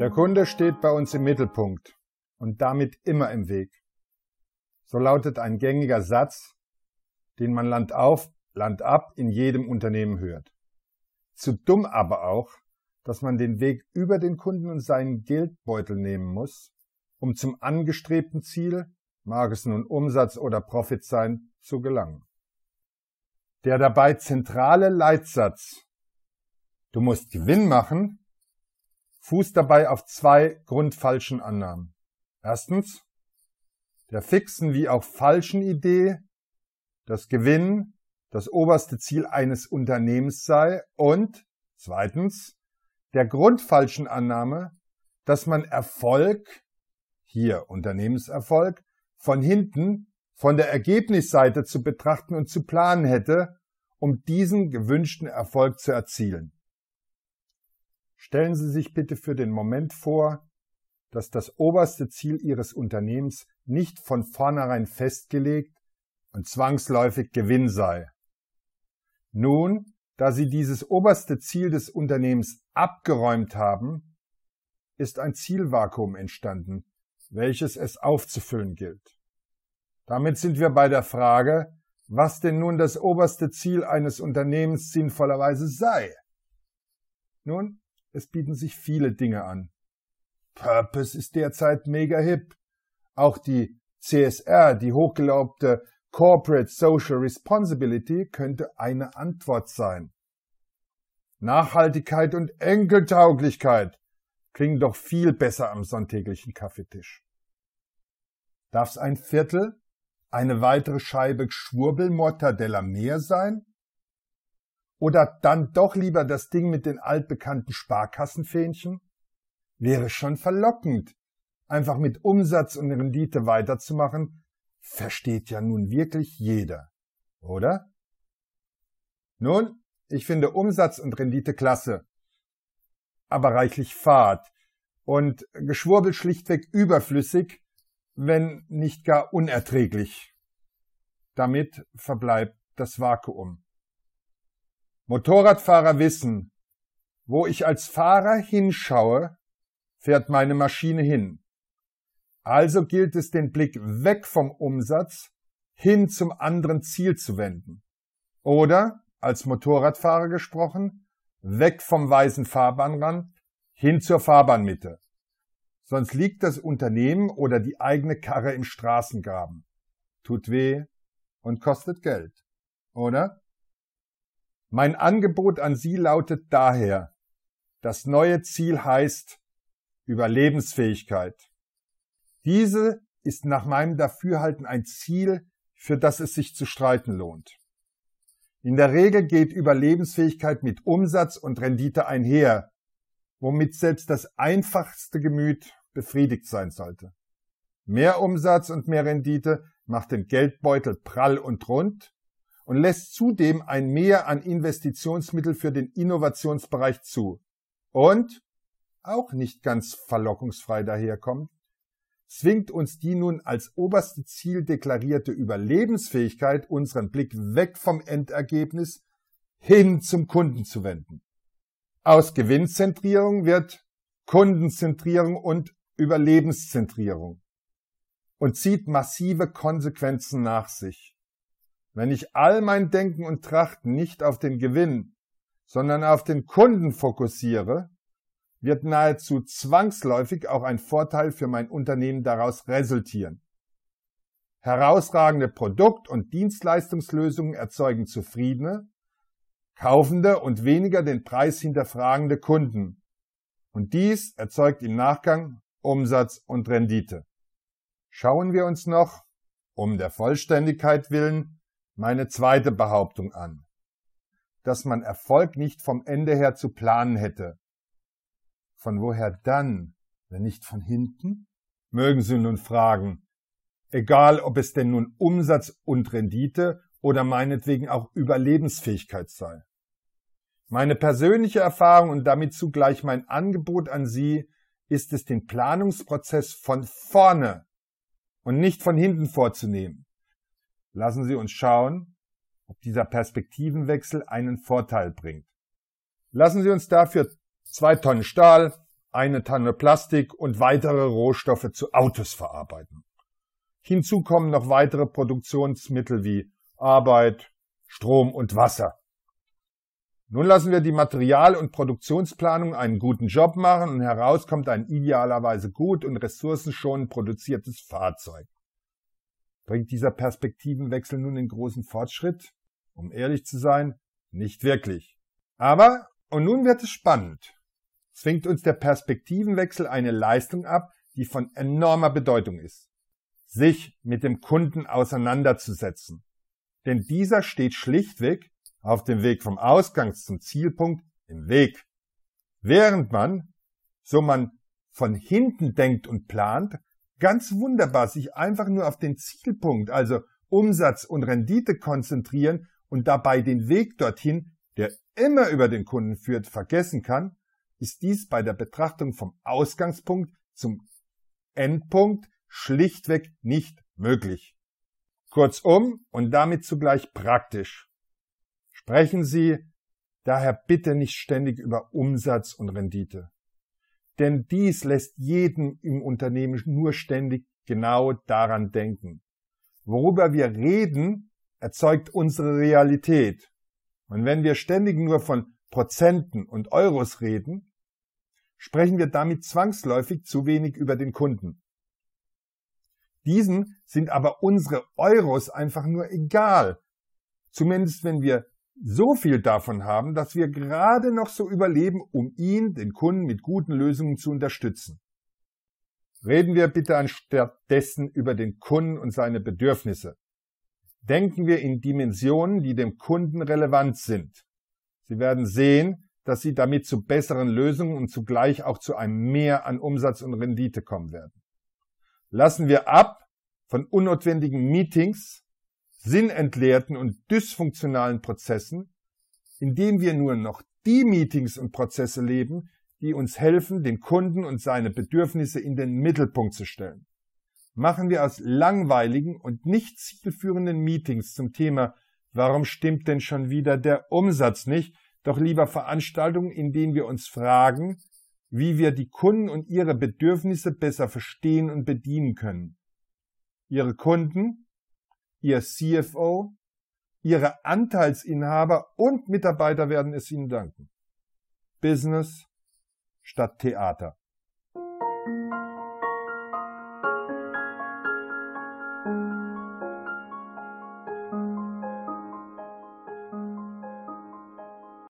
Der Kunde steht bei uns im Mittelpunkt und damit immer im Weg. So lautet ein gängiger Satz, den man Land auf, Land ab in jedem Unternehmen hört. Zu dumm aber auch, dass man den Weg über den Kunden und seinen Geldbeutel nehmen muss, um zum angestrebten Ziel, mag es nun Umsatz oder Profit sein, zu gelangen. Der dabei zentrale Leitsatz Du musst Gewinn machen, fußt dabei auf zwei grundfalschen Annahmen. Erstens, der fixen wie auch falschen Idee, dass Gewinn das oberste Ziel eines Unternehmens sei und zweitens, der grundfalschen Annahme, dass man Erfolg, hier Unternehmenserfolg, von hinten, von der Ergebnisseite zu betrachten und zu planen hätte, um diesen gewünschten Erfolg zu erzielen. Stellen Sie sich bitte für den Moment vor, dass das oberste Ziel Ihres Unternehmens nicht von vornherein festgelegt und zwangsläufig Gewinn sei. Nun, da Sie dieses oberste Ziel des Unternehmens abgeräumt haben, ist ein Zielvakuum entstanden, welches es aufzufüllen gilt. Damit sind wir bei der Frage, was denn nun das oberste Ziel eines Unternehmens sinnvollerweise sei. Nun, es bieten sich viele Dinge an. Purpose ist derzeit mega hip. Auch die CSR, die hochgelobte Corporate Social Responsibility, könnte eine Antwort sein. Nachhaltigkeit und Enkeltauglichkeit klingen doch viel besser am sonntäglichen Kaffeetisch. Darf's ein Viertel, eine weitere Scheibe Schwurbelmortadella mehr sein? Oder dann doch lieber das Ding mit den altbekannten Sparkassenfähnchen? Wäre schon verlockend, einfach mit Umsatz und Rendite weiterzumachen, versteht ja nun wirklich jeder, oder? Nun, ich finde Umsatz und Rendite klasse, aber reichlich fad und Geschwurbel schlichtweg überflüssig, wenn nicht gar unerträglich. Damit verbleibt das Vakuum. Motorradfahrer wissen, wo ich als Fahrer hinschaue, fährt meine Maschine hin. Also gilt es, den Blick weg vom Umsatz hin zum anderen Ziel zu wenden. Oder, als Motorradfahrer gesprochen, weg vom weißen Fahrbahnrand hin zur Fahrbahnmitte. Sonst liegt das Unternehmen oder die eigene Karre im Straßengraben. Tut weh und kostet Geld. Oder? Mein Angebot an Sie lautet daher, das neue Ziel heißt Überlebensfähigkeit. Diese ist nach meinem Dafürhalten ein Ziel, für das es sich zu streiten lohnt. In der Regel geht Überlebensfähigkeit mit Umsatz und Rendite einher, womit selbst das einfachste Gemüt befriedigt sein sollte. Mehr Umsatz und mehr Rendite macht den Geldbeutel prall und rund und lässt zudem ein Mehr an Investitionsmittel für den Innovationsbereich zu. Und, auch nicht ganz verlockungsfrei daherkommt, zwingt uns die nun als oberste Ziel deklarierte Überlebensfähigkeit, unseren Blick weg vom Endergebnis hin zum Kunden zu wenden. Aus Gewinnzentrierung wird Kundenzentrierung und Überlebenszentrierung und zieht massive Konsequenzen nach sich. Wenn ich all mein Denken und Trachten nicht auf den Gewinn, sondern auf den Kunden fokussiere, wird nahezu zwangsläufig auch ein Vorteil für mein Unternehmen daraus resultieren. Herausragende Produkt- und Dienstleistungslösungen erzeugen zufriedene, kaufende und weniger den Preis hinterfragende Kunden. Und dies erzeugt im Nachgang Umsatz und Rendite. Schauen wir uns noch, um der Vollständigkeit willen, meine zweite Behauptung an, dass man Erfolg nicht vom Ende her zu planen hätte. Von woher dann, wenn nicht von hinten? Mögen Sie nun fragen, egal ob es denn nun Umsatz und Rendite oder meinetwegen auch Überlebensfähigkeit sei. Meine persönliche Erfahrung und damit zugleich mein Angebot an Sie ist es, den Planungsprozess von vorne und nicht von hinten vorzunehmen. Lassen Sie uns schauen, ob dieser Perspektivenwechsel einen Vorteil bringt. Lassen Sie uns dafür zwei Tonnen Stahl, eine Tonne Plastik und weitere Rohstoffe zu Autos verarbeiten. Hinzu kommen noch weitere Produktionsmittel wie Arbeit, Strom und Wasser. Nun lassen wir die Material- und Produktionsplanung einen guten Job machen und heraus kommt ein idealerweise gut und ressourcenschonend produziertes Fahrzeug. Bringt dieser Perspektivenwechsel nun den großen Fortschritt? Um ehrlich zu sein, nicht wirklich. Aber, und nun wird es spannend, zwingt uns der Perspektivenwechsel eine Leistung ab, die von enormer Bedeutung ist. Sich mit dem Kunden auseinanderzusetzen. Denn dieser steht schlichtweg auf dem Weg vom Ausgangs zum Zielpunkt im Weg. Während man, so man von hinten denkt und plant, ganz wunderbar sich einfach nur auf den Zielpunkt, also Umsatz und Rendite konzentrieren und dabei den Weg dorthin, der immer über den Kunden führt, vergessen kann, ist dies bei der Betrachtung vom Ausgangspunkt zum Endpunkt schlichtweg nicht möglich. Kurzum und damit zugleich praktisch. Sprechen Sie daher bitte nicht ständig über Umsatz und Rendite. Denn dies lässt jeden im Unternehmen nur ständig genau daran denken. Worüber wir reden, erzeugt unsere Realität. Und wenn wir ständig nur von Prozenten und Euros reden, sprechen wir damit zwangsläufig zu wenig über den Kunden. Diesen sind aber unsere Euros einfach nur egal. Zumindest wenn wir so viel davon haben, dass wir gerade noch so überleben, um ihn, den Kunden, mit guten Lösungen zu unterstützen. Reden wir bitte anstattdessen über den Kunden und seine Bedürfnisse. Denken wir in Dimensionen, die dem Kunden relevant sind. Sie werden sehen, dass Sie damit zu besseren Lösungen und zugleich auch zu einem Mehr an Umsatz und Rendite kommen werden. Lassen wir ab von unnotwendigen Meetings, sinnentleerten und dysfunktionalen Prozessen, indem wir nur noch die Meetings und Prozesse leben, die uns helfen, den Kunden und seine Bedürfnisse in den Mittelpunkt zu stellen. Machen wir aus langweiligen und nicht zielführenden Meetings zum Thema Warum stimmt denn schon wieder der Umsatz nicht? Doch lieber Veranstaltungen, in denen wir uns fragen, wie wir die Kunden und ihre Bedürfnisse besser verstehen und bedienen können. Ihre Kunden Ihr CFO, Ihre Anteilsinhaber und Mitarbeiter werden es Ihnen danken. Business statt Theater.